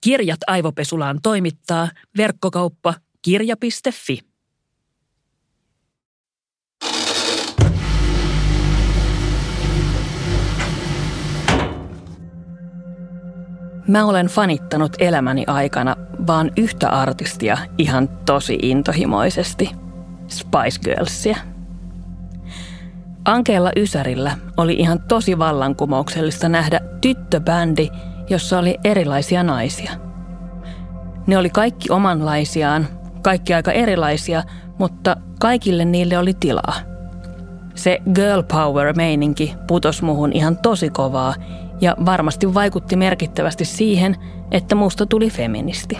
Kirjat aivopesulaan toimittaa verkkokauppa kirja.fi. Mä olen fanittanut elämäni aikana vaan yhtä artistia ihan tosi intohimoisesti. Spice Girlsia. Ankeella Ysärillä oli ihan tosi vallankumouksellista nähdä tyttöbändi, jossa oli erilaisia naisia. Ne oli kaikki omanlaisiaan, kaikki aika erilaisia, mutta kaikille niille oli tilaa. Se girl power meininki putos muhun ihan tosi kovaa ja varmasti vaikutti merkittävästi siihen, että musta tuli feministi.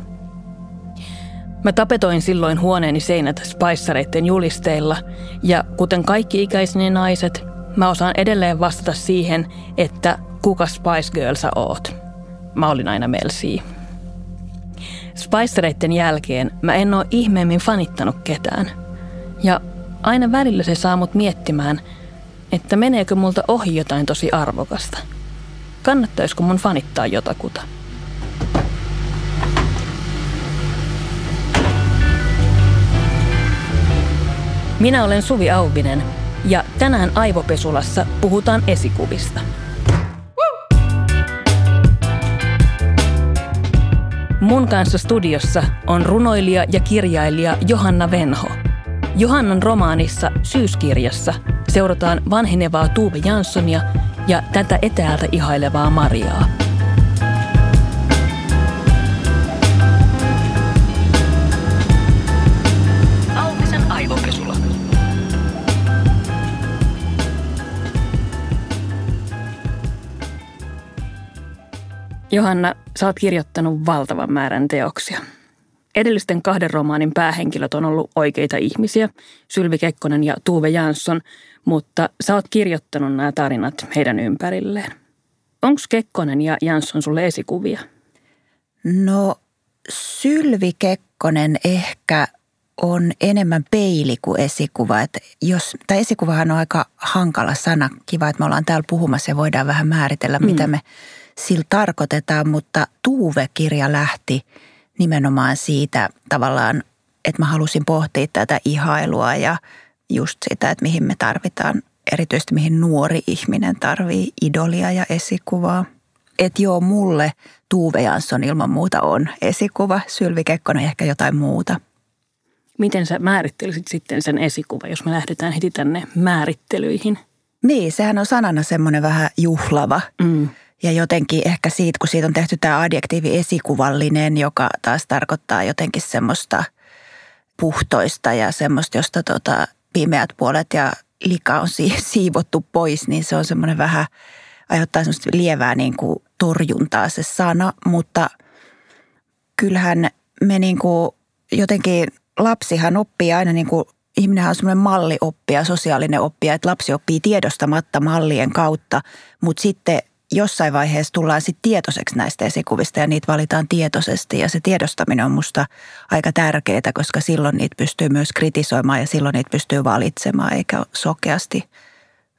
Mä tapetoin silloin huoneeni seinät spaissareiden julisteilla ja kuten kaikki ikäiseni naiset, mä osaan edelleen vastata siihen, että kuka Spice Girl sä oot. Mä olin aina Melsi. Spicereiden jälkeen mä en oo ihmeemmin fanittanut ketään. Ja aina välillä se saa mut miettimään, että meneekö multa ohi jotain tosi arvokasta. Kannattaisiko mun fanittaa jotakuta? Minä olen Suvi Auvinen ja tänään Aivopesulassa puhutaan esikuvista. Mun kanssa studiossa on runoilija ja kirjailija Johanna Venho. Johannan romaanissa Syyskirjassa seurataan vanhenevaa Tuve Janssonia ja tätä etäältä ihailevaa Mariaa. Johanna, sä oot kirjoittanut valtavan määrän teoksia. Edellisten kahden romaanin päähenkilöt on ollut oikeita ihmisiä, Sylvi Kekkonen ja Tuve Jansson, mutta sä oot kirjoittanut nämä tarinat heidän ympärilleen. Onko Kekkonen ja Jansson sulle esikuvia? No Sylvi Kekkonen ehkä on enemmän peili kuin esikuva. Että jos, tai esikuvahan on aika hankala sana. Kiva, että me ollaan täällä puhumassa ja voidaan vähän määritellä, mm. mitä me sillä tarkoitetaan, mutta Tuve-kirja lähti nimenomaan siitä tavallaan, että mä halusin pohtia tätä ihailua ja just sitä, että mihin me tarvitaan, erityisesti mihin nuori ihminen tarvii idolia ja esikuvaa. Että joo, mulle Tuve Jansson ilman muuta on esikuva, Sylvi Kekkonen ehkä jotain muuta. Miten sä määrittelisit sitten sen esikuva, jos me lähdetään heti tänne määrittelyihin? Niin, sehän on sanana semmoinen vähän juhlava. Mm ja jotenkin ehkä siitä, kun siitä on tehty tämä adjektiivi esikuvallinen, joka taas tarkoittaa jotenkin semmoista puhtoista ja semmoista, josta tota pimeät puolet ja lika on siivottu pois, niin se on semmoinen vähän, aiheuttaa semmoista lievää niin kuin torjuntaa se sana, mutta kyllähän me niin kuin jotenkin, lapsihan oppii aina niin kuin ihminenhän on semmoinen mallioppija, sosiaalinen oppija, että lapsi oppii tiedostamatta mallien kautta, mutta sitten jossain vaiheessa tullaan sitten tietoiseksi näistä esikuvista ja niitä valitaan tietoisesti. Ja se tiedostaminen on musta aika tärkeää, koska silloin niitä pystyy myös kritisoimaan ja silloin niitä pystyy valitsemaan eikä sokeasti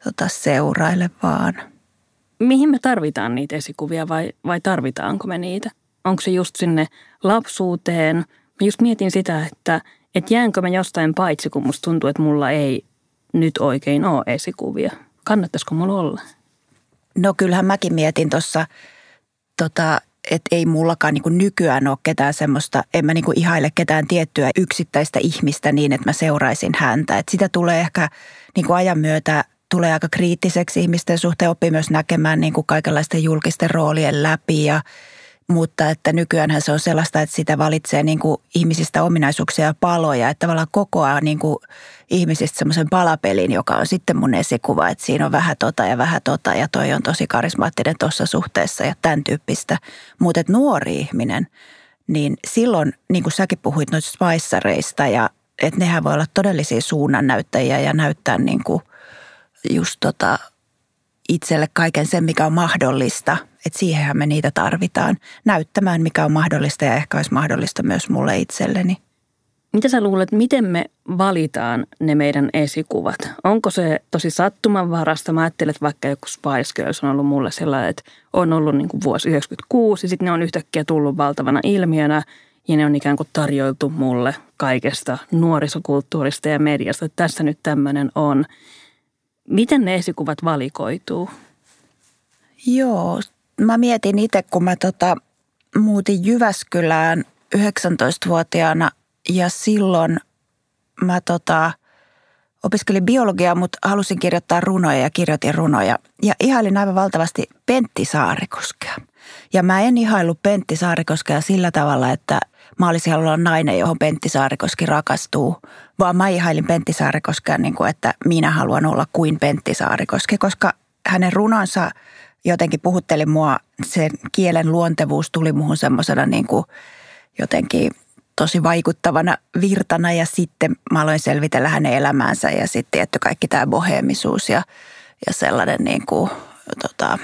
tota, seuraile vaan. Mihin me tarvitaan niitä esikuvia vai, vai tarvitaanko me niitä? Onko se just sinne lapsuuteen? Mä just mietin sitä, että, että jäänkö mä jostain paitsi, kun musta tuntuu, että mulla ei nyt oikein ole esikuvia. Kannattaisiko mulla olla? No kyllähän mäkin mietin tuossa, tota, että ei mullakaan niin nykyään ole ketään semmoista, en mä niin ihaile ketään tiettyä yksittäistä ihmistä niin, että mä seuraisin häntä. Et sitä tulee ehkä niin ajan myötä tulee aika kriittiseksi ihmisten suhteen, oppii myös näkemään niin kaikenlaisten julkisten roolien läpi ja – mutta että nykyään se on sellaista, että sitä valitsee niin kuin ihmisistä ominaisuuksia ja paloja, että tavallaan kokoaa niin kuin ihmisistä semmoisen palapelin, joka on sitten mun esikuva, että siinä on vähän tota ja vähän tota ja toi on tosi karismaattinen tuossa suhteessa ja tämän tyyppistä. Mutta nuori ihminen, niin silloin, niin kuin säkin puhuit noista spaissareista ja että nehän voi olla todellisia suunnannäyttäjiä ja näyttää niin kuin just tota itselle kaiken sen, mikä on mahdollista. Että siihenhän me niitä tarvitaan. Näyttämään, mikä on mahdollista ja ehkä olisi mahdollista myös mulle itselleni. Mitä sä luulet, miten me valitaan ne meidän esikuvat? Onko se tosi sattumanvarasta? Mä ajattelen, että vaikka joku Spice Girls on ollut mulle sellainen, että on ollut niin kuin vuosi 96 ja sitten ne on yhtäkkiä tullut valtavana ilmiönä ja ne on ikään kuin tarjoiltu mulle kaikesta nuorisokulttuurista ja mediasta, että tässä nyt tämmöinen on. Miten ne esikuvat valikoituu? Joo, mä mietin itse, kun mä tota, muutin Jyväskylään 19-vuotiaana ja silloin mä tota, opiskelin biologiaa, mutta halusin kirjoittaa runoja ja kirjoitin runoja. Ja ihailin aivan valtavasti Pentti Saarikoskea. Ja mä en ihailu Pentti Saarikoskea sillä tavalla, että mä olisin halunnut olla nainen, johon Pentti Saarikoski rakastuu. Vaan mä ihailin Pentti Saarikoskea niin kuin, että minä haluan olla kuin Pentti Saarikoski, koska hänen runonsa jotenkin puhutteli mua, sen kielen luontevuus tuli muhun semmoisena niin kuin jotenkin – tosi vaikuttavana virtana ja sitten mä aloin selvitellä hänen elämäänsä ja sitten tietty kaikki tämä boheemisuus ja, ja sellainen niin kuin, tota,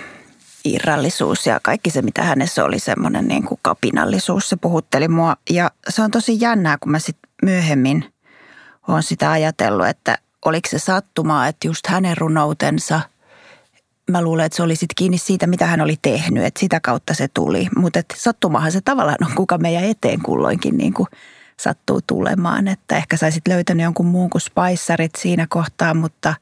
irrallisuus ja kaikki se, mitä hänessä oli, semmoinen niin kuin kapinallisuus, se puhutteli mua. Ja se on tosi jännää, kun mä sitten myöhemmin olen sitä ajatellut, että oliko se sattumaa, että just hänen runoutensa – mä luulen, että se oli sitten kiinni siitä, mitä hän oli tehnyt, että sitä kautta se tuli. Mutta sattumahan se tavallaan on, kuka meidän eteen kulloinkin niin kuin sattuu tulemaan. Että ehkä saisit löytänyt jonkun muun kuin Spicerit siinä kohtaa, mutta,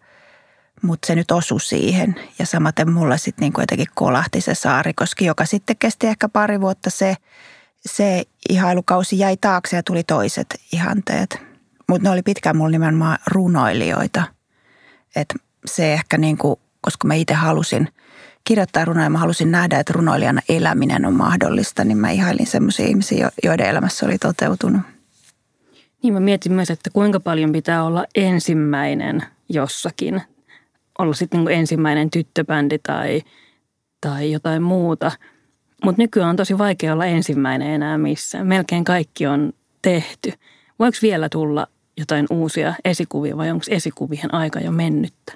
mutta se nyt osui siihen. Ja samaten mulla sitten niin jotenkin kolahti se Saarikoski, joka sitten kesti ehkä pari vuotta se, se ihailukausi jäi taakse ja tuli toiset ihanteet. Mutta ne oli pitkään mulla nimenomaan runoilijoita. Että se ehkä niin kuin koska mä itse halusin kirjoittaa runoja, mä halusin nähdä, että runoilijana eläminen on mahdollista, niin mä ihailin semmoisia ihmisiä, joiden elämässä oli toteutunut. Niin mä mietin myös, että kuinka paljon pitää olla ensimmäinen jossakin. Olla sitten niin ensimmäinen tyttöbändi tai, tai jotain muuta. Mutta nykyään on tosi vaikea olla ensimmäinen enää missään. Melkein kaikki on tehty. Voiko vielä tulla jotain uusia esikuvia vai onko esikuvien aika jo mennyttä?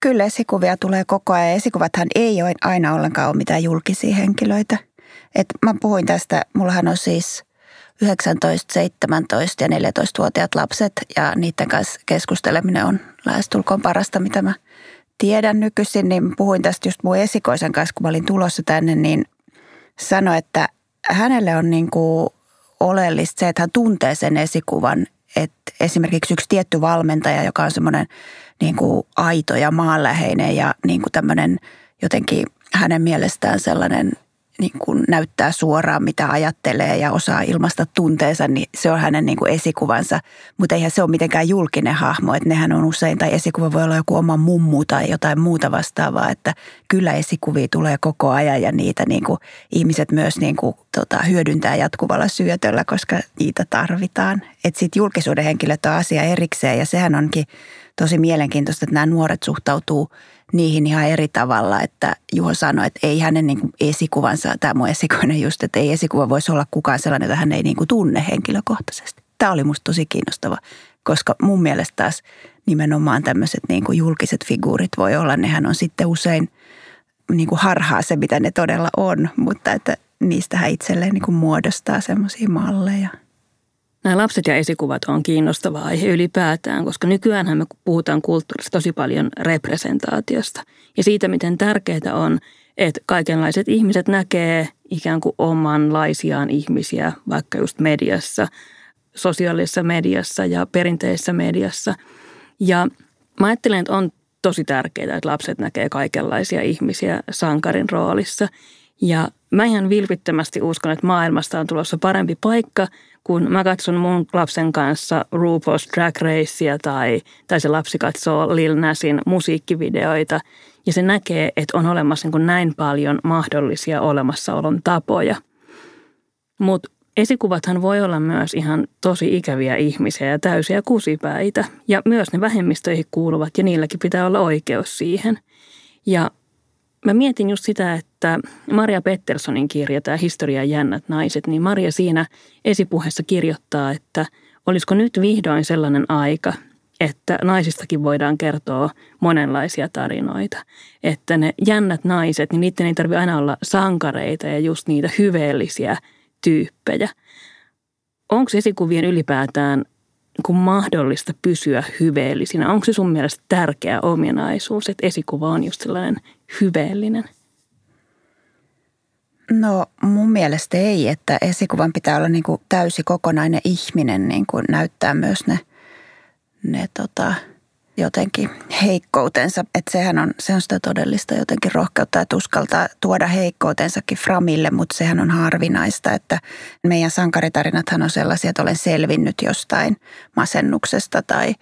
Kyllä esikuvia tulee koko ajan. Esikuvathan ei ole aina ollenkaan ole mitään julkisia henkilöitä. Et mä puhuin tästä, mullahan on siis 19, 17 ja 14-vuotiaat lapset ja niiden kanssa keskusteleminen on lähestulkoon parasta, mitä mä tiedän nykyisin. Niin puhuin tästä just mun esikoisen kanssa, kun mä olin tulossa tänne, niin sanoi, että hänelle on niin kuin oleellista se, että hän tuntee sen esikuvan. Että esimerkiksi yksi tietty valmentaja, joka on semmoinen – niin kuin aito ja maanläheinen ja niin kuin tämmöinen jotenkin hänen mielestään sellainen niin kuin näyttää suoraan, mitä ajattelee ja osaa ilmaista tunteensa, niin se on hänen niin kuin esikuvansa. Mutta eihän se ole mitenkään julkinen hahmo, että nehän on usein, tai esikuva voi olla joku oma mummu tai jotain muuta vastaavaa, että kyllä esikuvia tulee koko ajan ja niitä niin kuin ihmiset myös niin kuin, tota, hyödyntää jatkuvalla syötöllä, koska niitä tarvitaan. Että sitten julkisuuden henkilöt on asia erikseen ja sehän onkin tosi mielenkiintoista, että nämä nuoret suhtautuu niihin ihan eri tavalla, että Juho sanoi, että ei hänen niin kuin esikuvansa, tämä mun esikoinen just, että ei esikuva voisi olla kukaan sellainen, jota hän ei niin kuin tunne henkilökohtaisesti. Tämä oli musta tosi kiinnostava, koska mun mielestä taas nimenomaan tämmöiset niin kuin julkiset figuurit voi olla, nehän on sitten usein niin kuin harhaa se, mitä ne todella on, mutta että niistä hän itselleen niin kuin muodostaa semmoisia malleja – Nämä lapset ja esikuvat on kiinnostava aihe ylipäätään, koska nykyään me puhutaan kulttuurista tosi paljon representaatiosta ja siitä, miten tärkeää on, että kaikenlaiset ihmiset näkee ikään kuin omanlaisiaan ihmisiä, vaikka just mediassa, sosiaalisessa mediassa ja perinteisessä mediassa. Ja mä ajattelen, että on tosi tärkeää, että lapset näkee kaikenlaisia ihmisiä sankarin roolissa. Ja mä ihan vilpittömästi uskon, että maailmasta on tulossa parempi paikka – kun mä katson mun lapsen kanssa RuPaul's Drag Racea tai, tai se lapsi katsoo Lil Nasin musiikkivideoita ja se näkee, että on olemassa niin näin paljon mahdollisia olemassaolon tapoja. Mutta esikuvathan voi olla myös ihan tosi ikäviä ihmisiä ja täysiä kusipäitä ja myös ne vähemmistöihin kuuluvat ja niilläkin pitää olla oikeus siihen. Ja Mä mietin just sitä, että Maria Petterssonin kirja, tämä Historia jännät naiset, niin Maria siinä esipuheessa kirjoittaa, että olisiko nyt vihdoin sellainen aika, että naisistakin voidaan kertoa monenlaisia tarinoita. Että ne jännät naiset, niin niiden ei tarvitse aina olla sankareita ja just niitä hyveellisiä tyyppejä. onko esikuvien ylipäätään niin mahdollista pysyä hyveellisinä? Onko se sun mielestä tärkeä ominaisuus, että esikuva on just sellainen hyveellinen? No mun mielestä ei, että esikuvan pitää olla niin kuin täysi kokonainen ihminen, niin kuin näyttää myös ne, ne tota, jotenkin heikkoutensa. Että sehän on, se on sitä todellista jotenkin rohkeutta, että uskaltaa tuoda heikkoutensakin framille, mutta sehän on harvinaista, että meidän sankaritarinathan on sellaisia, että olen selvinnyt jostain masennuksesta tai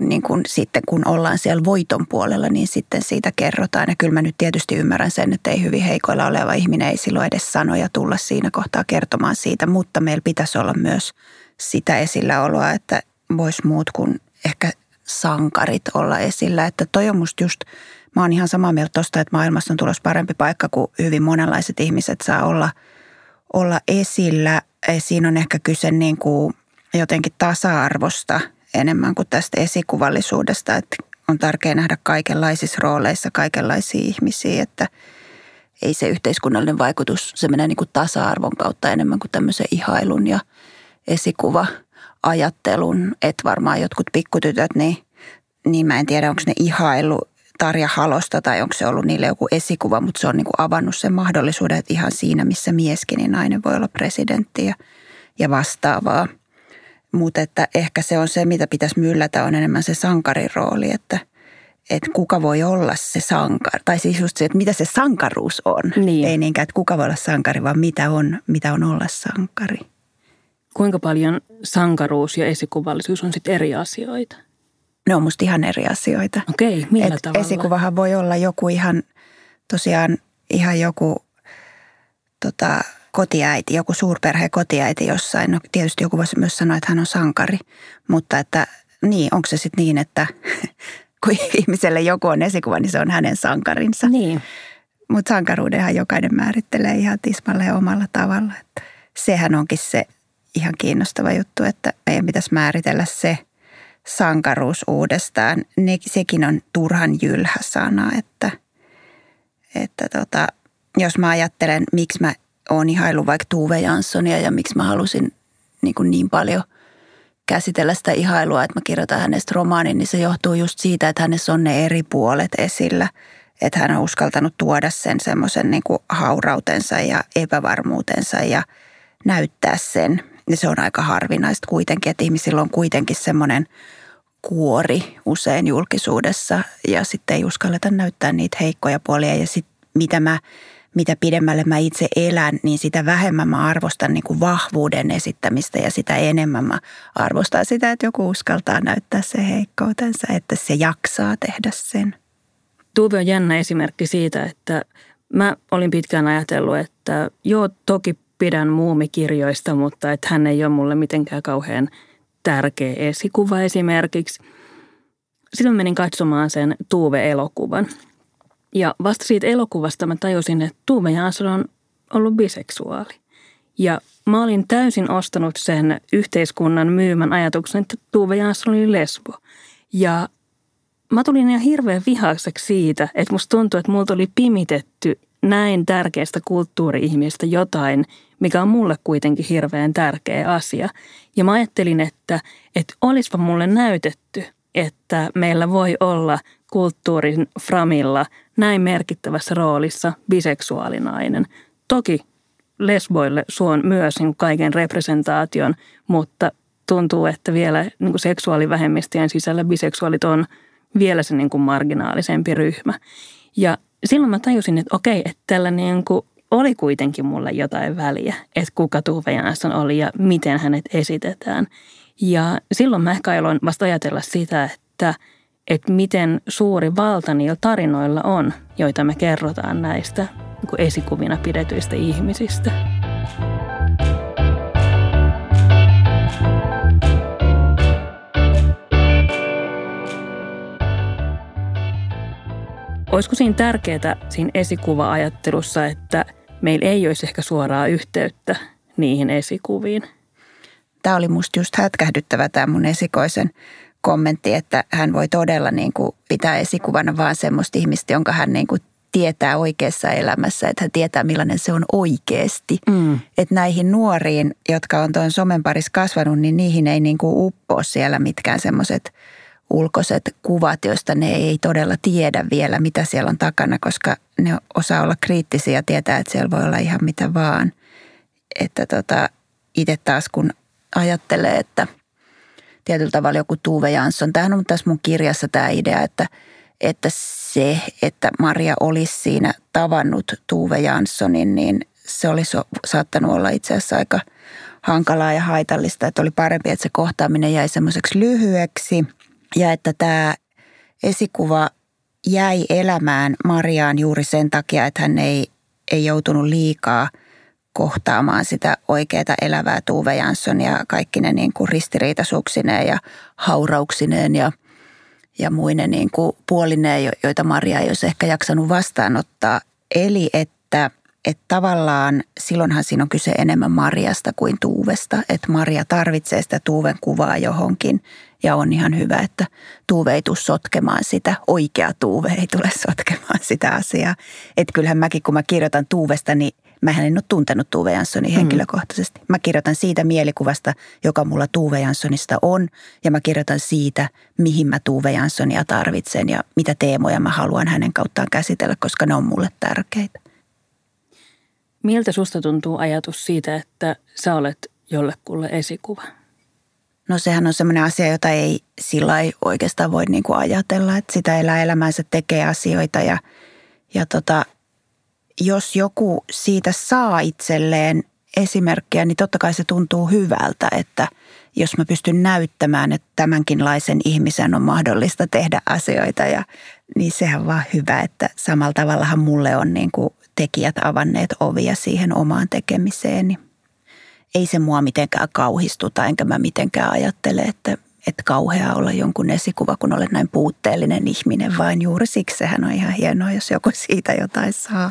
niin kuin sitten kun ollaan siellä voiton puolella, niin sitten siitä kerrotaan. Ja kyllä mä nyt tietysti ymmärrän sen, että ei hyvin heikoilla oleva ihminen ei silloin edes sanoja tulla siinä kohtaa kertomaan siitä, mutta meillä pitäisi olla myös sitä esilläoloa, että vois muut kuin ehkä sankarit olla esillä. Että toi on musta just, mä oon ihan samaa mieltä tosta, että maailmassa on tulossa parempi paikka, kun hyvin monenlaiset ihmiset saa olla, olla esillä. Siinä on ehkä kyse niin kuin jotenkin tasa-arvosta enemmän kuin tästä esikuvallisuudesta, että on tärkeää nähdä kaikenlaisissa rooleissa kaikenlaisia ihmisiä, että ei se yhteiskunnallinen vaikutus, se menee niin kuin tasa-arvon kautta enemmän kuin tämmöisen ihailun ja esikuva – ajattelun, että varmaan jotkut pikkutytöt, niin, niin mä en tiedä, onko ne ihailu Tarja Halosta tai onko se ollut niille joku esikuva, mutta se on niin kuin avannut sen mahdollisuuden, että ihan siinä, missä mieskin, niin nainen voi olla presidentti ja, ja vastaavaa. Mutta että ehkä se on se, mitä pitäisi myllätä, on enemmän se sankarin rooli, että, että kuka voi olla se sankari. Tai siis just se, että mitä se sankaruus on. Niin. Ei niinkään, että kuka voi olla sankari, vaan mitä on, mitä on olla sankari kuinka paljon sankaruus ja esikuvallisuus on sitten eri asioita? Ne on musta ihan eri asioita. Okei, millä Et tavalla? Esikuvahan voi olla joku ihan, tosiaan ihan joku tota, kotiäiti, joku suurperheen kotiäiti jossain. No tietysti joku voisi myös sanoa, että hän on sankari, mutta että niin, onko se sitten niin, että kun ihmiselle joku on esikuva, niin se on hänen sankarinsa. Niin. Mutta sankaruudenhan jokainen määrittelee ihan tismalleen omalla tavalla. Että sehän onkin se ihan kiinnostava juttu, että meidän pitäisi määritellä se sankaruus uudestaan. Ne, sekin on turhan jylhä sana, että, että tota, jos mä ajattelen, miksi mä oon ihailu vaikka Tuve Janssonia ja miksi mä halusin niin, kuin niin paljon käsitellä sitä ihailua, että mä kirjoitan hänestä romaanin, niin se johtuu just siitä, että hänessä on ne eri puolet esillä. Että hän on uskaltanut tuoda sen semmoisen niin haurautensa ja epävarmuutensa ja näyttää sen. Niin se on aika harvinaista kuitenkin, että ihmisillä on kuitenkin semmoinen kuori usein julkisuudessa. Ja sitten ei uskalleta näyttää niitä heikkoja puolia. Ja sitten mitä mä mitä pidemmälle mä itse elän, niin sitä vähemmän mä arvostan niin kuin vahvuuden esittämistä ja sitä enemmän mä arvostan sitä, että joku uskaltaa näyttää se heikkoutensa, että se jaksaa tehdä sen. Tuve on jännä esimerkki siitä, että mä olin pitkään ajatellut, että joo, toki pidän muumikirjoista, mutta että hän ei ole mulle mitenkään kauhean tärkeä esikuva esimerkiksi. Mä menin katsomaan sen Tuve-elokuvan. Ja vasta siitä elokuvasta mä tajusin, että Tuve Jansson on ollut biseksuaali. Ja mä olin täysin ostanut sen yhteiskunnan myymän ajatuksen, että Tuve Jansson oli lesbo. Ja mä tulin ihan hirveän vihaiseksi siitä, että musta tuntui, että multa oli pimitetty näin tärkeästä kulttuuri-ihmistä jotain, mikä on mulle kuitenkin hirveän tärkeä asia. Ja mä ajattelin, että, että olisipa mulle näytetty, että meillä voi olla kulttuurin framilla näin merkittävässä roolissa biseksuaalinainen. Toki lesboille suon myös niin kaiken representaation, mutta tuntuu, että vielä niin kuin seksuaalivähemmistöjen sisällä biseksuaalit on vielä se niin kuin marginaalisempi ryhmä. Ja silloin mä tajusin, että okei, että tällä niin kuin oli kuitenkin mulle jotain väliä, että kuka Tuve Jansson oli ja miten hänet esitetään. Ja silloin mä ehkä aloin vasta ajatella sitä, että, että miten suuri valta niillä tarinoilla on, joita me kerrotaan näistä niin esikuvina pidetyistä ihmisistä. Olisiko siinä tärkeää siinä esikuva-ajattelussa, että meillä ei olisi ehkä suoraa yhteyttä niihin esikuviin? Tämä oli musta just hätkähdyttävä tämä mun esikoisen kommentti, että hän voi todella niin kuin pitää esikuvana vaan semmoista ihmistä, jonka hän niin kuin tietää oikeassa elämässä, että hän tietää millainen se on oikeasti. Mm. Että näihin nuoriin, jotka on tuon somen parissa kasvanut, niin niihin ei niin kuin uppo siellä mitkään semmoiset ulkoiset kuvat, joista ne ei todella tiedä vielä, mitä siellä on takana, koska ne osaa olla kriittisiä ja tietää, että siellä voi olla ihan mitä vaan. Että tota, itse taas kun ajattelee, että tietyllä tavalla joku Tuve Jansson, tämähän on tässä mun kirjassa tämä idea, että, että se, että Maria olisi siinä tavannut Tuve Janssonin, niin se olisi saattanut olla itse asiassa aika hankalaa ja haitallista, että oli parempi, että se kohtaaminen jäi semmoiseksi lyhyeksi ja että tämä esikuva jäi elämään Mariaan juuri sen takia, että hän ei, ei joutunut liikaa kohtaamaan sitä oikeaa elävää Tuve Janssonia kaikki ne niin kuin ristiriitaisuuksineen ja haurauksineen ja – ja muinen niin kuin puolineen, joita Maria ei olisi ehkä jaksanut vastaanottaa. Eli että, että tavallaan silloinhan siinä on kyse enemmän Mariasta kuin Tuuvesta. Että Maria tarvitsee sitä Tuuven kuvaa johonkin ja on ihan hyvä, että Tuuve ei tule sotkemaan sitä. Oikea Tuuve ei tule sotkemaan sitä asiaa. Että kyllähän mäkin, kun mä kirjoitan Tuuvesta, niin Mä en ole tuntenut Tuve Janssonia mm. henkilökohtaisesti. Mä kirjoitan siitä mielikuvasta, joka mulla Tuve Janssonista on. Ja mä kirjoitan siitä, mihin mä Tuve Janssonia tarvitsen ja mitä teemoja mä haluan hänen kauttaan käsitellä, koska ne on mulle tärkeitä. Miltä susta tuntuu ajatus siitä, että sä olet jollekulle esikuva? No sehän on semmoinen asia, jota ei sillä ei oikeastaan voi niin kuin ajatella, että sitä elää elämänsä, tekee asioita ja, ja tota, jos joku siitä saa itselleen esimerkkiä, niin totta kai se tuntuu hyvältä, että jos mä pystyn näyttämään, että tämänkinlaisen ihmisen on mahdollista tehdä asioita, ja, niin sehän on vaan hyvä, että samalla tavallahan mulle on niin kuin tekijät avanneet ovia siihen omaan tekemiseen. Niin ei se mua mitenkään kauhistuta, enkä mä mitenkään ajattele, että, että kauheaa olla jonkun esikuva, kun olen näin puutteellinen ihminen, vaan juuri siksi sehän on ihan hienoa, jos joku siitä jotain saa.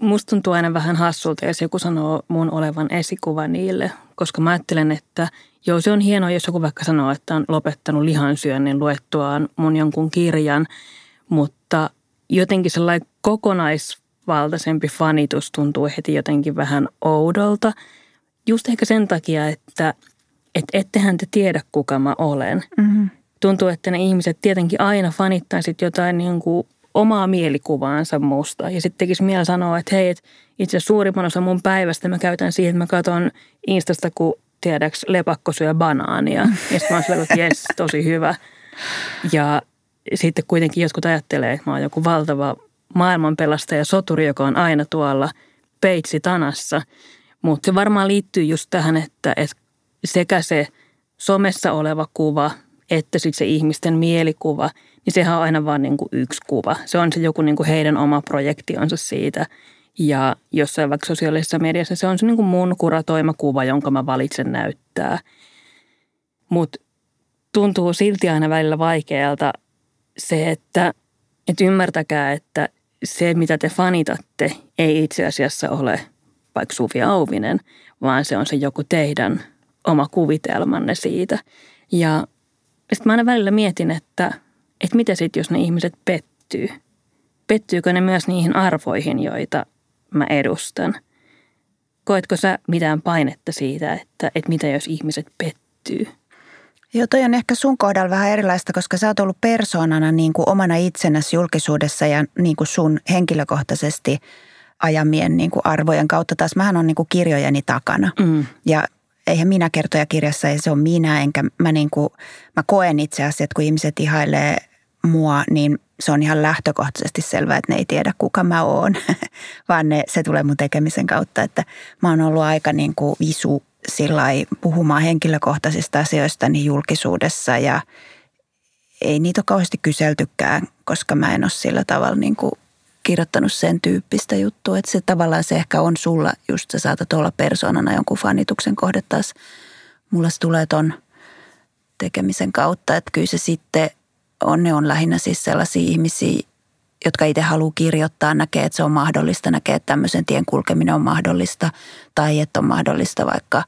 Musta tuntuu aina vähän hassulta, jos joku sanoo mun olevan esikuva niille, koska mä ajattelen, että joo, se on hienoa, jos joku vaikka sanoo, että on lopettanut lihansyönnin luettuaan mun jonkun kirjan, mutta jotenkin sellainen kokonaisvaltaisempi fanitus tuntuu heti jotenkin vähän oudolta. Just ehkä sen takia, että et ettehän te tiedä, kuka mä olen. Mm-hmm. Tuntuu, että ne ihmiset tietenkin aina fanittaisivat jotain niin kuin omaa mielikuvaansa musta. Ja sitten tekisi mieli sanoa, että hei, et itse suurimman osa mun päivästä mä käytän siihen, että mä katson Instasta, kun tiedäks lepakko syö banaania. Ja sitten mä oon että jes, tosi hyvä. Ja sitten kuitenkin jotkut ajattelee, että mä oon joku valtava maailmanpelastaja soturi, joka on aina tuolla peitsi tanassa. Mutta se varmaan liittyy just tähän, että, että sekä se somessa oleva kuva, että sitten se ihmisten mielikuva – niin sehän on aina vain niin kuin yksi kuva. Se on se joku niin kuin heidän oma projektionsa siitä. Ja jossain vaikka sosiaalisessa mediassa se on se niin kuin mun kuratoima kuva, jonka mä valitsen näyttää. Mutta tuntuu silti aina välillä vaikealta se, että, että ymmärtäkää, että se mitä te fanitatte ei itse asiassa ole vaikka Suvi Auvinen, vaan se on se joku teidän oma kuvitelmanne siitä. Ja sitten mä aina välillä mietin, että – että mitä sitten, jos ne ihmiset pettyy? Pettyykö ne myös niihin arvoihin, joita mä edustan? Koetko sä mitään painetta siitä, että, että mitä jos ihmiset pettyy? Joo, toi on ehkä sun kohdalla vähän erilaista, koska sä oot ollut persoonana niin kuin omana itsenäsi julkisuudessa ja niin kuin sun henkilökohtaisesti ajamien niin kuin arvojen kautta. Taas mähän on niin kuin kirjojeni takana. Mm. Ja eihän minä kertoja kirjassa, ei se ole minä, enkä mä, niin kuin, mä koen itse asiassa, että kun ihmiset ihailee mua, niin se on ihan lähtökohtaisesti selvää, että ne ei tiedä kuka mä oon, vaan ne, se tulee mun tekemisen kautta, että mä oon ollut aika niin kuin visu sillä puhumaan henkilökohtaisista asioista niin julkisuudessa ja ei niitä ole kauheasti kyseltykään, koska mä en ole sillä tavalla niin kuin kirjoittanut sen tyyppistä juttua, että se tavallaan se ehkä on sulla, just sä saatat olla persoonana jonkun fanituksen kohde taas. Mulla se tulee ton tekemisen kautta, että kyllä se sitten on, ne on lähinnä siis sellaisia ihmisiä, jotka itse haluaa kirjoittaa, näkee, että se on mahdollista, näkee, että tämmöisen tien kulkeminen on mahdollista tai että on mahdollista vaikka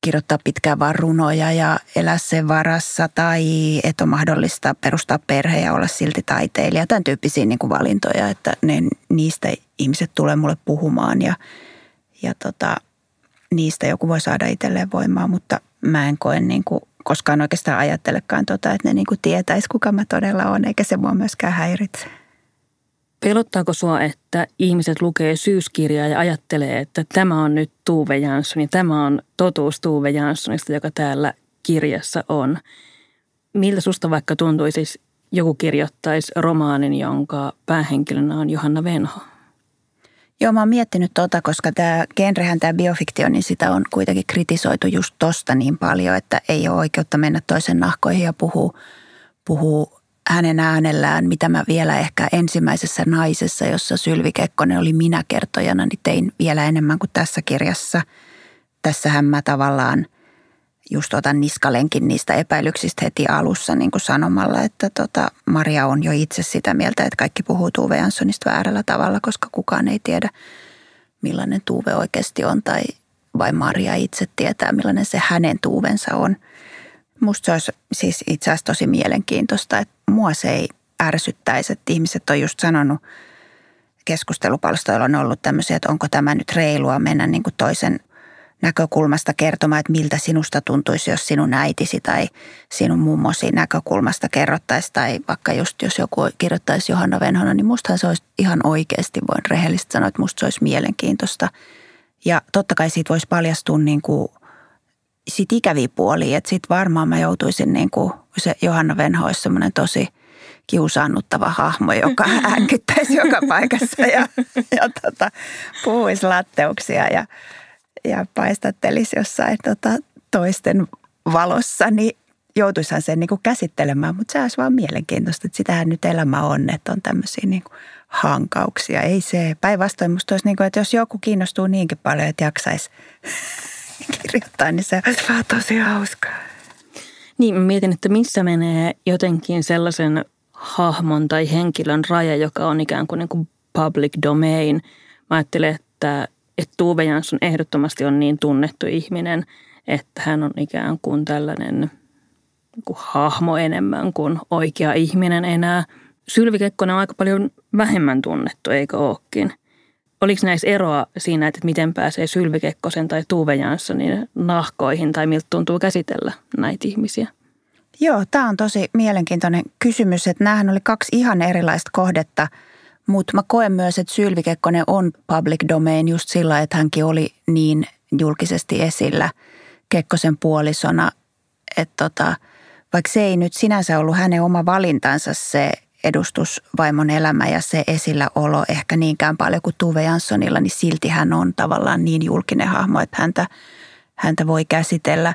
kirjoittaa pitkään vaan runoja ja elää sen varassa tai että on mahdollista perustaa perhe ja olla silti taiteilija. Tämän tyyppisiä niin kuin valintoja, että ne, niistä ihmiset tulee mulle puhumaan ja, ja tota, niistä joku voi saada itselleen voimaa, mutta mä en koe niin kuin, koskaan oikeastaan ajattelekaan tota, että ne niin kuin tietäisi kuka mä todella on, eikä se mua myöskään häiritse. Pelottaako sua, että ihmiset lukee syyskirjaa ja ajattelee, että tämä on nyt Tuve Jansson ja tämä on totuus Tuve Janssonista, joka täällä kirjassa on? Miltä susta vaikka tuntuisi, joku kirjoittaisi romaanin, jonka päähenkilönä on Johanna Venho? Joo, mä oon miettinyt tota, koska tämä genrehän, tämä biofiktio, niin sitä on kuitenkin kritisoitu just tosta niin paljon, että ei ole oikeutta mennä toisen nahkoihin ja puhua, puhua hänen äänellään, mitä mä vielä ehkä ensimmäisessä naisessa, jossa Sylvi Kekkonen oli minä kertojana, niin tein vielä enemmän kuin tässä kirjassa. Tässähän mä tavallaan just otan niskalenkin niistä epäilyksistä heti alussa niin kuin sanomalla, että tota, Maria on jo itse sitä mieltä, että kaikki puhuu Tuve Janssonista väärällä tavalla, koska kukaan ei tiedä, millainen Tuve oikeasti on tai vai Maria itse tietää, millainen se hänen tuuvensa on – Musta se olisi siis itse asiassa tosi mielenkiintoista, että mua se ei ärsyttäisi, että ihmiset on just sanonut keskustelupalstoilla on ollut tämmöisiä, että onko tämä nyt reilua mennä niin kuin toisen näkökulmasta kertomaan, että miltä sinusta tuntuisi, jos sinun äitisi tai sinun mummosi näkökulmasta kerrottaisi. Tai vaikka just jos joku kirjoittaisi Johanna Venhona, niin mustahan se olisi ihan oikeasti, voin rehellisesti sanoa, että musta se olisi mielenkiintoista. Ja totta kai siitä voisi paljastua niin kuin sit ikäviä puolia, että sitten varmaan mä joutuisin niin kuin, se Johanna Venho olisi semmoinen tosi kiusaannuttava hahmo, joka äänkyttäisi joka paikassa ja, ja tota, puhuisi latteuksia ja, ja paistattelisi jossain tota, toisten valossa, niin joutuisihan sen niin kuin käsittelemään, mutta se olisi vaan mielenkiintoista, että sitähän nyt elämä on, että on tämmöisiä niin kuin hankauksia. Ei se, päinvastoin musta olisi niin kuin, että jos joku kiinnostuu niinkin paljon, että jaksaisi kirjoittaa, niin se olisi vaan tosi hauskaa. Niin, mä mietin, että missä menee jotenkin sellaisen hahmon tai henkilön raja, joka on ikään kuin, niin kuin public domain. Mä ajattelen, että, että Tuve Jansson ehdottomasti on niin tunnettu ihminen, että hän on ikään kuin tällainen niin kuin hahmo enemmän kuin oikea ihminen enää. Sylvi Kekkonen on aika paljon vähemmän tunnettu, eikö ookin? Oliko näissä eroa siinä, että miten pääsee Sylvi Kekkosen tai Tuve Janssonin nahkoihin tai miltä tuntuu käsitellä näitä ihmisiä? Joo, tämä on tosi mielenkiintoinen kysymys, että näähän oli kaksi ihan erilaista kohdetta, mutta mä koen myös, että Sylvi Kekkonen on public domain just sillä, että hänkin oli niin julkisesti esillä Kekkosen puolisona, että tota, vaikka se ei nyt sinänsä ollut hänen oma valintansa se edustusvaimon elämä ja se esilläolo ehkä niinkään paljon kuin Tuve Janssonilla, niin silti hän on tavallaan niin julkinen hahmo, että häntä, häntä voi käsitellä.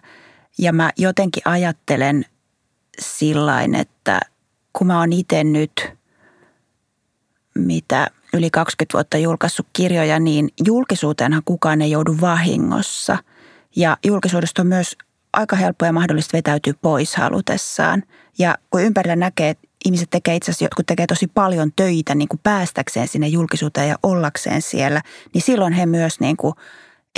Ja mä jotenkin ajattelen sillain, että kun mä oon itse nyt mitä yli 20 vuotta julkaissut kirjoja, niin julkisuuteenhan kukaan ei joudu vahingossa. Ja julkisuudesta on myös aika helppo ja mahdollista vetäytyä pois halutessaan. Ja kun ympärillä näkee, että ihmiset tekee itse asiassa, jotkut tekee tosi paljon töitä niin kuin päästäkseen sinne julkisuuteen ja ollakseen siellä, niin silloin he myös niin kuin,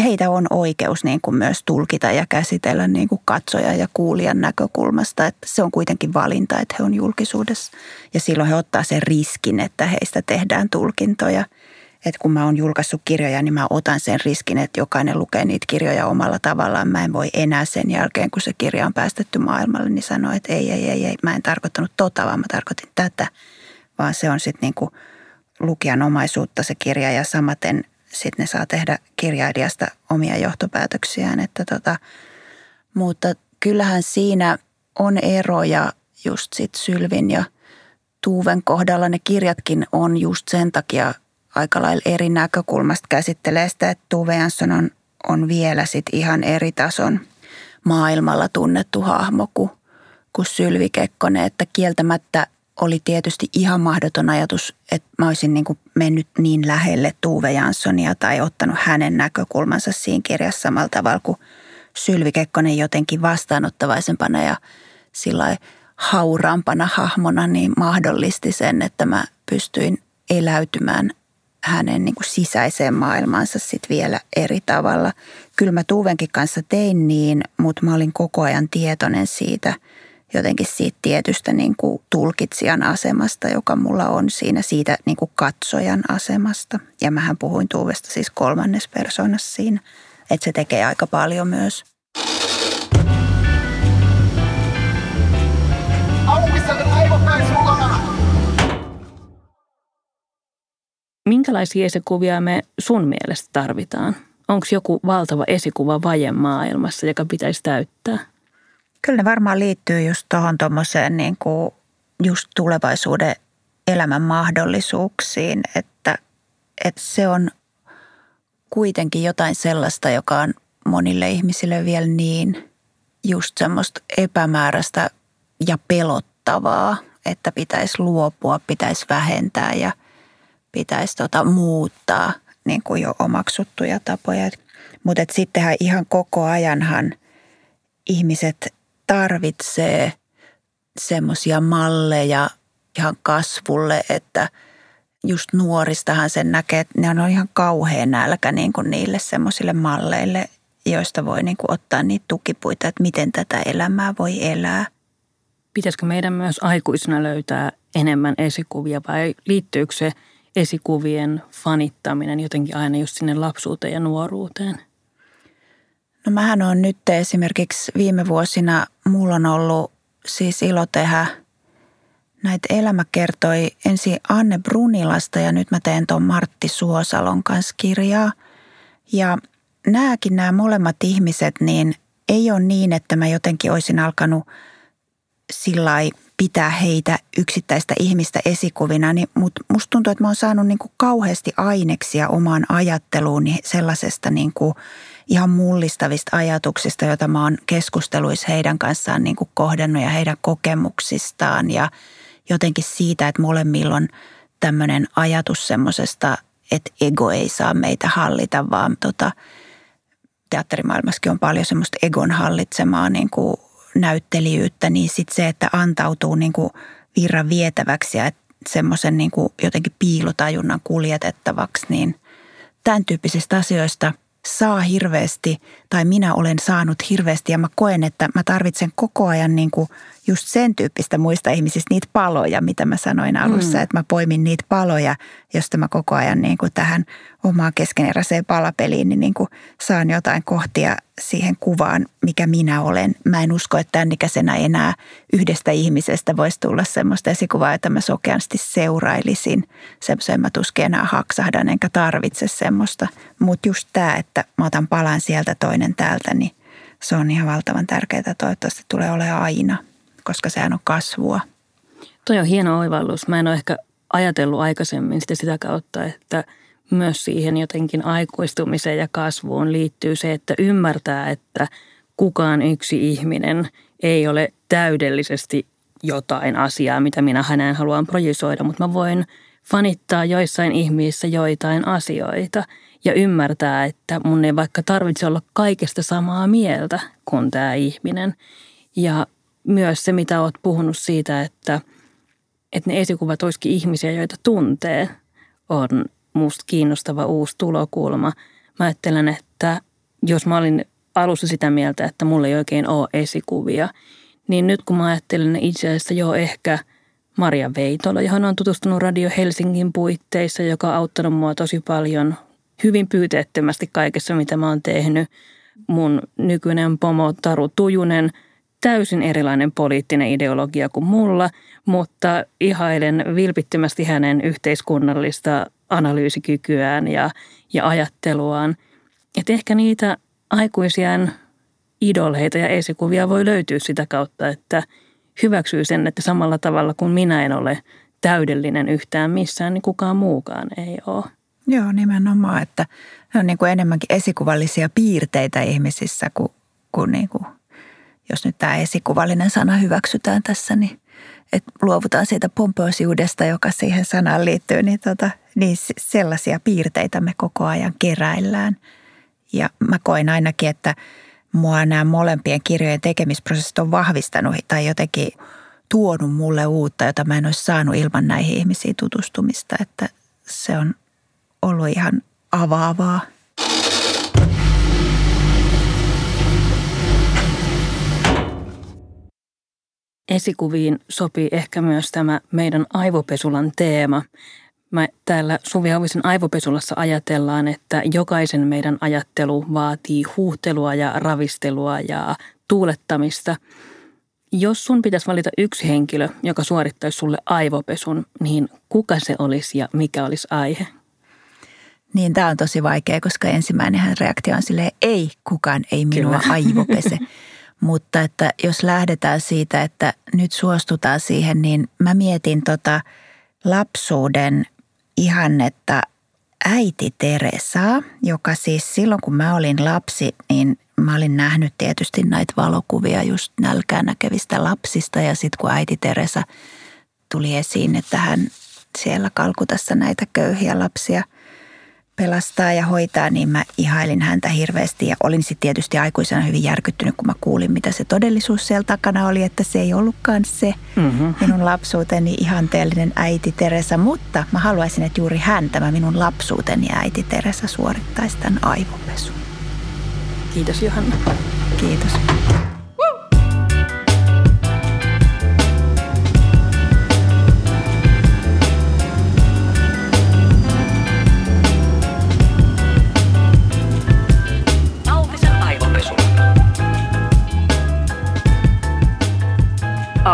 heitä on oikeus niin kuin myös tulkita ja käsitellä niin kuin katsoja ja kuulijan näkökulmasta. Että se on kuitenkin valinta, että he on julkisuudessa. Ja silloin he ottaa sen riskin, että heistä tehdään tulkintoja – että kun mä oon julkaissut kirjoja, niin mä otan sen riskin, että jokainen lukee niitä kirjoja omalla tavallaan. Mä en voi enää sen jälkeen, kun se kirja on päästetty maailmalle, niin sanoa, että ei, ei, ei, ei, mä en tarkoittanut tota, vaan mä tarkoitin tätä. Vaan se on sitten niinku lukijan omaisuutta se kirja ja samaten sitten ne saa tehdä kirjailijasta omia johtopäätöksiään. Että tota, mutta kyllähän siinä on eroja just sit Sylvin ja Tuuven kohdalla. Ne kirjatkin on just sen takia – aika lailla eri näkökulmasta käsittelee sitä, että Tuve Jansson on, on vielä sit ihan eri tason maailmalla tunnettu hahmo kuin, kuin Sylvi Kekkonen, että kieltämättä oli tietysti ihan mahdoton ajatus, että mä olisin niin kuin mennyt niin lähelle Tuve Janssonia tai ottanut hänen näkökulmansa siinä kirjassa samalla tavalla kuin Sylvi Kekkonen jotenkin vastaanottavaisempana ja sillä hauraampana hahmona niin mahdollisti sen, että mä pystyin eläytymään hänen niin kuin sisäiseen maailmaansa sitten vielä eri tavalla. kyllä mä Tuvenkin kanssa tein niin, mutta mä olin koko ajan tietoinen siitä jotenkin siitä tietystä niin kuin tulkitsijan asemasta, joka mulla on siinä siitä niin kuin katsojan asemasta. Ja mähän puhuin Tuuvesta siis kolmannes persoonassa siinä, että se tekee aika paljon myös. Minkälaisia esikuvia me sun mielestä tarvitaan? Onko joku valtava esikuva vaje maailmassa, joka pitäisi täyttää? Kyllä ne varmaan liittyy just tuohon tuommoiseen niin kuin just tulevaisuuden elämän mahdollisuuksiin, että, että se on kuitenkin jotain sellaista, joka on monille ihmisille vielä niin just semmoista epämääräistä ja pelottavaa, että pitäisi luopua, pitäisi vähentää ja pitäisi tota muuttaa niin kuin jo omaksuttuja tapoja. Mutta sittenhän ihan koko ajanhan ihmiset tarvitsee semmoisia malleja ihan kasvulle, että just nuoristahan sen näkee, että ne on ihan kauhean nälkä niin kuin niille semmoisille malleille, joista voi niin kuin ottaa niitä tukipuita, että miten tätä elämää voi elää. Pitäisikö meidän myös aikuisena löytää enemmän esikuvia vai liittyykö se esikuvien fanittaminen jotenkin aina just sinne lapsuuteen ja nuoruuteen? No mähän on nyt esimerkiksi viime vuosina, mulla on ollut siis ilo tehdä näitä Elämä kertoi ensin Anne Brunilasta ja nyt mä teen tuon Martti Suosalon kanssa kirjaa. Ja nämäkin nämä molemmat ihmiset, niin ei ole niin, että mä jotenkin olisin alkanut sillä pitää heitä yksittäistä ihmistä esikuvina, niin mutta musta tuntuu, että mä oon saanut niin kuin kauheasti aineksia omaan ajatteluuni sellaisesta niin kuin ihan mullistavista ajatuksista, joita mä oon keskusteluissa heidän kanssaan niin kuin kohdennut ja heidän kokemuksistaan ja jotenkin siitä, että molemmilla on tämmöinen ajatus semmoisesta, että ego ei saa meitä hallita, vaan tota, teatterimaailmassakin on paljon semmoista egon hallitsemaa niin kuin näyttelijyyttä, niin sitten se, että antautuu niin kuin virran vietäväksi ja semmoisen niin jotenkin piilotajunnan kuljetettavaksi, niin tämän tyyppisistä asioista – saa hirveästi tai minä olen saanut hirveästi ja mä koen, että mä tarvitsen koko ajan niin kuin just sen tyyppistä muista ihmisistä niitä paloja, mitä mä sanoin alussa, mm. että mä poimin niitä paloja, josta mä koko ajan niin kuin tähän omaan keskeneräiseen palapeliin niin, niin kuin saan jotain kohtia siihen kuvaan, mikä minä olen. Mä en usko, että tämän ikäisenä enää yhdestä ihmisestä voisi tulla semmoista esikuvaa, että mä sokeasti seurailisin. Semmoisen mä tuskin enää haksahdan enkä tarvitse semmoista. Mutta just tämä, että mä otan palan sieltä toinen täältä, niin se on ihan valtavan tärkeää. Toivottavasti tulee olemaan aina koska sehän on kasvua. Toi on hieno oivallus. Mä en ole ehkä ajatellut aikaisemmin sitä sitä kautta, että myös siihen jotenkin aikuistumiseen ja kasvuun liittyy se, että ymmärtää, että kukaan yksi ihminen ei ole täydellisesti jotain asiaa, mitä minä hänen haluan projisoida, mutta mä voin fanittaa joissain ihmisissä joitain asioita ja ymmärtää, että mun ei vaikka tarvitse olla kaikesta samaa mieltä kuin tämä ihminen. Ja myös se, mitä olet puhunut siitä, että, että ne esikuvat olisikin ihmisiä, joita tuntee, on musta kiinnostava uusi tulokulma. Mä ajattelen, että jos mä olin alussa sitä mieltä, että mulla ei oikein ole esikuvia, niin nyt kun mä ajattelen itse asiassa jo ehkä Maria Veitola, johon on tutustunut Radio Helsingin puitteissa, joka on auttanut mua tosi paljon hyvin pyyteettömästi kaikessa, mitä mä oon tehnyt. Mun nykyinen pomo Taru Tujunen – täysin erilainen poliittinen ideologia kuin mulla, mutta ihailen vilpittömästi hänen yhteiskunnallista analyysikykyään ja, ja ajatteluaan. Että ehkä niitä aikuisiaan idolheita ja esikuvia voi löytyä sitä kautta, että hyväksyy sen, että samalla tavalla kuin minä en ole täydellinen yhtään missään, niin kukaan muukaan ei ole. Joo, nimenomaan, että ne on niin kuin enemmänkin esikuvallisia piirteitä ihmisissä kuin, kuin, niin kuin jos nyt tämä esikuvallinen sana hyväksytään tässä, niin että luovutaan siitä pompoisiudesta, joka siihen sanaan liittyy, niin, tota, niin sellaisia piirteitä me koko ajan keräillään. Ja mä koen ainakin, että mua nämä molempien kirjojen tekemisprosessit on vahvistanut tai jotenkin tuonut mulle uutta, jota mä en olisi saanut ilman näihin ihmisiin tutustumista. Että se on ollut ihan avaavaa. Esikuviin sopii ehkä myös tämä meidän aivopesulan teema. Mä täällä Suvi Auvisen aivopesulassa ajatellaan, että jokaisen meidän ajattelu vaatii huuhtelua ja ravistelua ja tuulettamista. Jos sun pitäisi valita yksi henkilö, joka suorittaisi sulle aivopesun, niin kuka se olisi ja mikä olisi aihe? Niin tämä on tosi vaikea, koska ensimmäinen reaktio on silleen, ei kukaan ei minua Kyllä. aivopese. Mutta että jos lähdetään siitä, että nyt suostutaan siihen, niin mä mietin tota lapsuuden ihannetta äiti Teresaa, joka siis silloin kun mä olin lapsi, niin mä olin nähnyt tietysti näitä valokuvia just nälkään näkevistä lapsista ja sitten kun äiti Teresa tuli esiin, että hän siellä Kalkutassa näitä köyhiä lapsia – pelastaa ja hoitaa, niin mä ihailin häntä hirveästi. Ja olin sitten tietysti aikuisena hyvin järkyttynyt, kun mä kuulin, mitä se todellisuus siellä takana oli, että se ei ollutkaan se mm-hmm. minun lapsuuteni ihanteellinen äiti Teresa. Mutta mä haluaisin, että juuri hän, tämä minun lapsuuteni äiti Teresa, suorittaisi tämän aivopesun. Kiitos Johanna. Kiitos.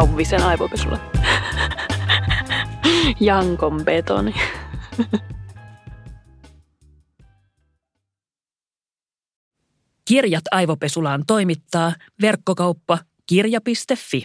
Auvisen aivopesulla. Jankon betoni. Kirjat aivopesulaan toimittaa verkkokauppa kirja.fi.